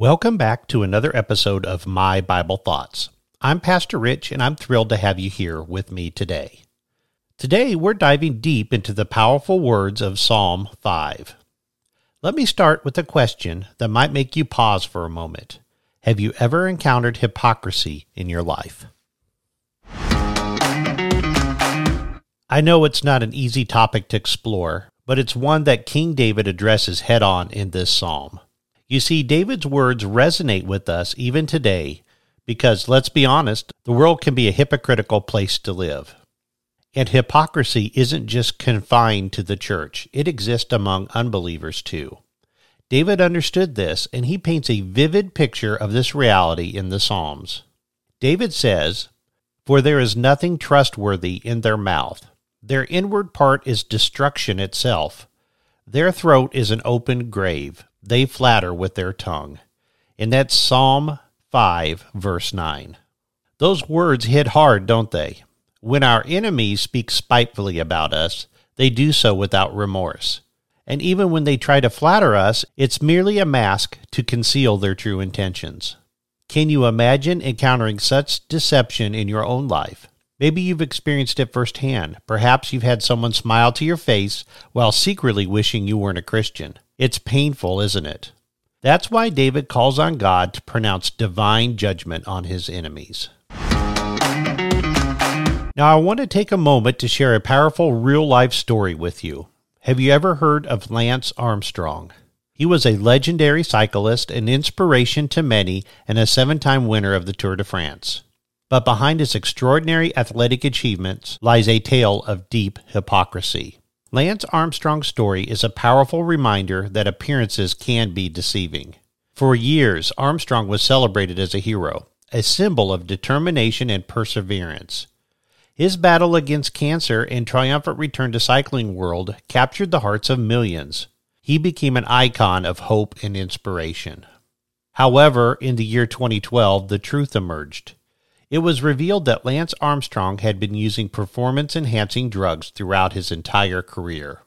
Welcome back to another episode of My Bible Thoughts. I'm Pastor Rich, and I'm thrilled to have you here with me today. Today, we're diving deep into the powerful words of Psalm 5. Let me start with a question that might make you pause for a moment. Have you ever encountered hypocrisy in your life? I know it's not an easy topic to explore, but it's one that King David addresses head on in this psalm. You see, David's words resonate with us even today because, let's be honest, the world can be a hypocritical place to live. And hypocrisy isn't just confined to the church, it exists among unbelievers too. David understood this, and he paints a vivid picture of this reality in the Psalms. David says, For there is nothing trustworthy in their mouth. Their inward part is destruction itself. Their throat is an open grave they flatter with their tongue. And that's Psalm 5, verse 9. Those words hit hard, don't they? When our enemies speak spitefully about us, they do so without remorse. And even when they try to flatter us, it's merely a mask to conceal their true intentions. Can you imagine encountering such deception in your own life? Maybe you've experienced it firsthand. Perhaps you've had someone smile to your face while secretly wishing you weren't a Christian. It's painful, isn't it? That's why David calls on God to pronounce divine judgment on his enemies. Now, I want to take a moment to share a powerful real life story with you. Have you ever heard of Lance Armstrong? He was a legendary cyclist, an inspiration to many, and a seven time winner of the Tour de France. But behind his extraordinary athletic achievements lies a tale of deep hypocrisy. Lance Armstrong's story is a powerful reminder that appearances can be deceiving. For years, Armstrong was celebrated as a hero, a symbol of determination and perseverance. His battle against cancer and triumphant return to cycling world captured the hearts of millions. He became an icon of hope and inspiration. However, in the year 2012, the truth emerged. It was revealed that Lance Armstrong had been using performance enhancing drugs throughout his entire career.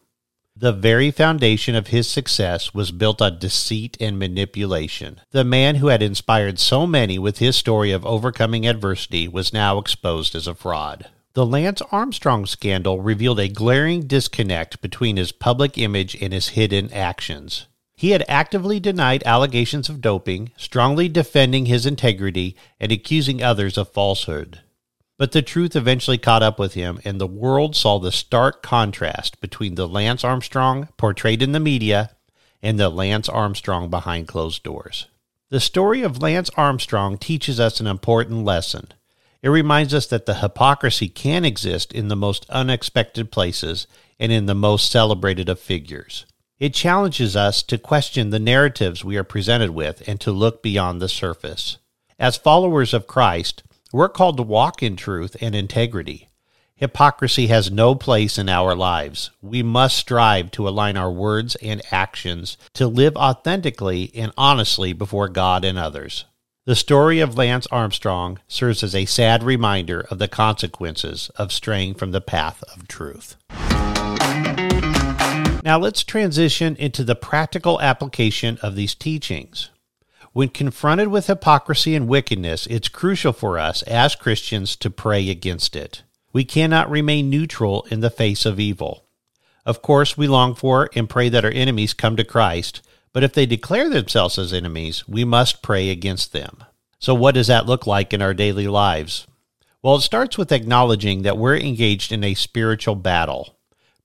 The very foundation of his success was built on deceit and manipulation. The man who had inspired so many with his story of overcoming adversity was now exposed as a fraud. The Lance Armstrong scandal revealed a glaring disconnect between his public image and his hidden actions. He had actively denied allegations of doping, strongly defending his integrity and accusing others of falsehood. But the truth eventually caught up with him, and the world saw the stark contrast between the Lance Armstrong portrayed in the media and the Lance Armstrong behind closed doors. The story of Lance Armstrong teaches us an important lesson. It reminds us that the hypocrisy can exist in the most unexpected places and in the most celebrated of figures. It challenges us to question the narratives we are presented with and to look beyond the surface. As followers of Christ, we're called to walk in truth and integrity. Hypocrisy has no place in our lives. We must strive to align our words and actions to live authentically and honestly before God and others. The story of Lance Armstrong serves as a sad reminder of the consequences of straying from the path of truth. Now let's transition into the practical application of these teachings. When confronted with hypocrisy and wickedness, it's crucial for us as Christians to pray against it. We cannot remain neutral in the face of evil. Of course, we long for and pray that our enemies come to Christ, but if they declare themselves as enemies, we must pray against them. So, what does that look like in our daily lives? Well, it starts with acknowledging that we're engaged in a spiritual battle.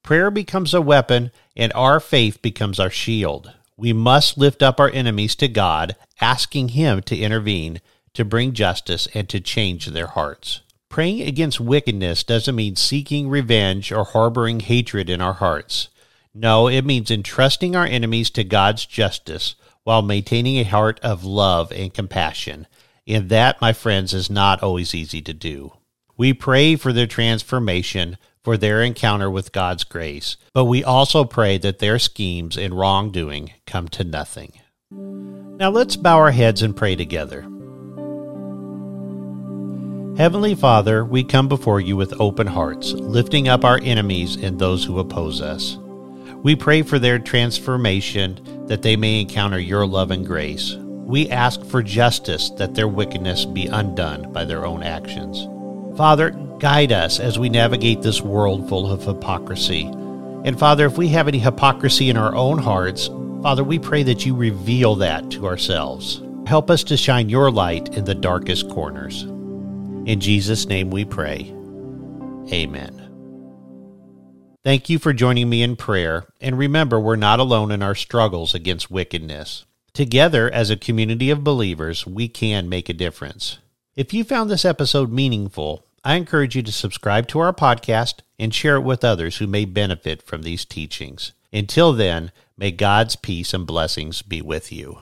Prayer becomes a weapon, and our faith becomes our shield. We must lift up our enemies to God, asking Him to intervene, to bring justice, and to change their hearts. Praying against wickedness doesn't mean seeking revenge or harboring hatred in our hearts. No, it means entrusting our enemies to God's justice while maintaining a heart of love and compassion. And that, my friends, is not always easy to do. We pray for their transformation, for their encounter with God's grace, but we also pray that their schemes and wrongdoing come to nothing. Now let's bow our heads and pray together. Heavenly Father, we come before you with open hearts, lifting up our enemies and those who oppose us. We pray for their transformation, that they may encounter your love and grace. We ask for justice that their wickedness be undone by their own actions. Father, guide us as we navigate this world full of hypocrisy. And Father, if we have any hypocrisy in our own hearts, Father, we pray that you reveal that to ourselves. Help us to shine your light in the darkest corners. In Jesus' name we pray. Amen. Thank you for joining me in prayer, and remember, we're not alone in our struggles against wickedness. Together, as a community of believers, we can make a difference. If you found this episode meaningful, I encourage you to subscribe to our podcast and share it with others who may benefit from these teachings. Until then, may God's peace and blessings be with you.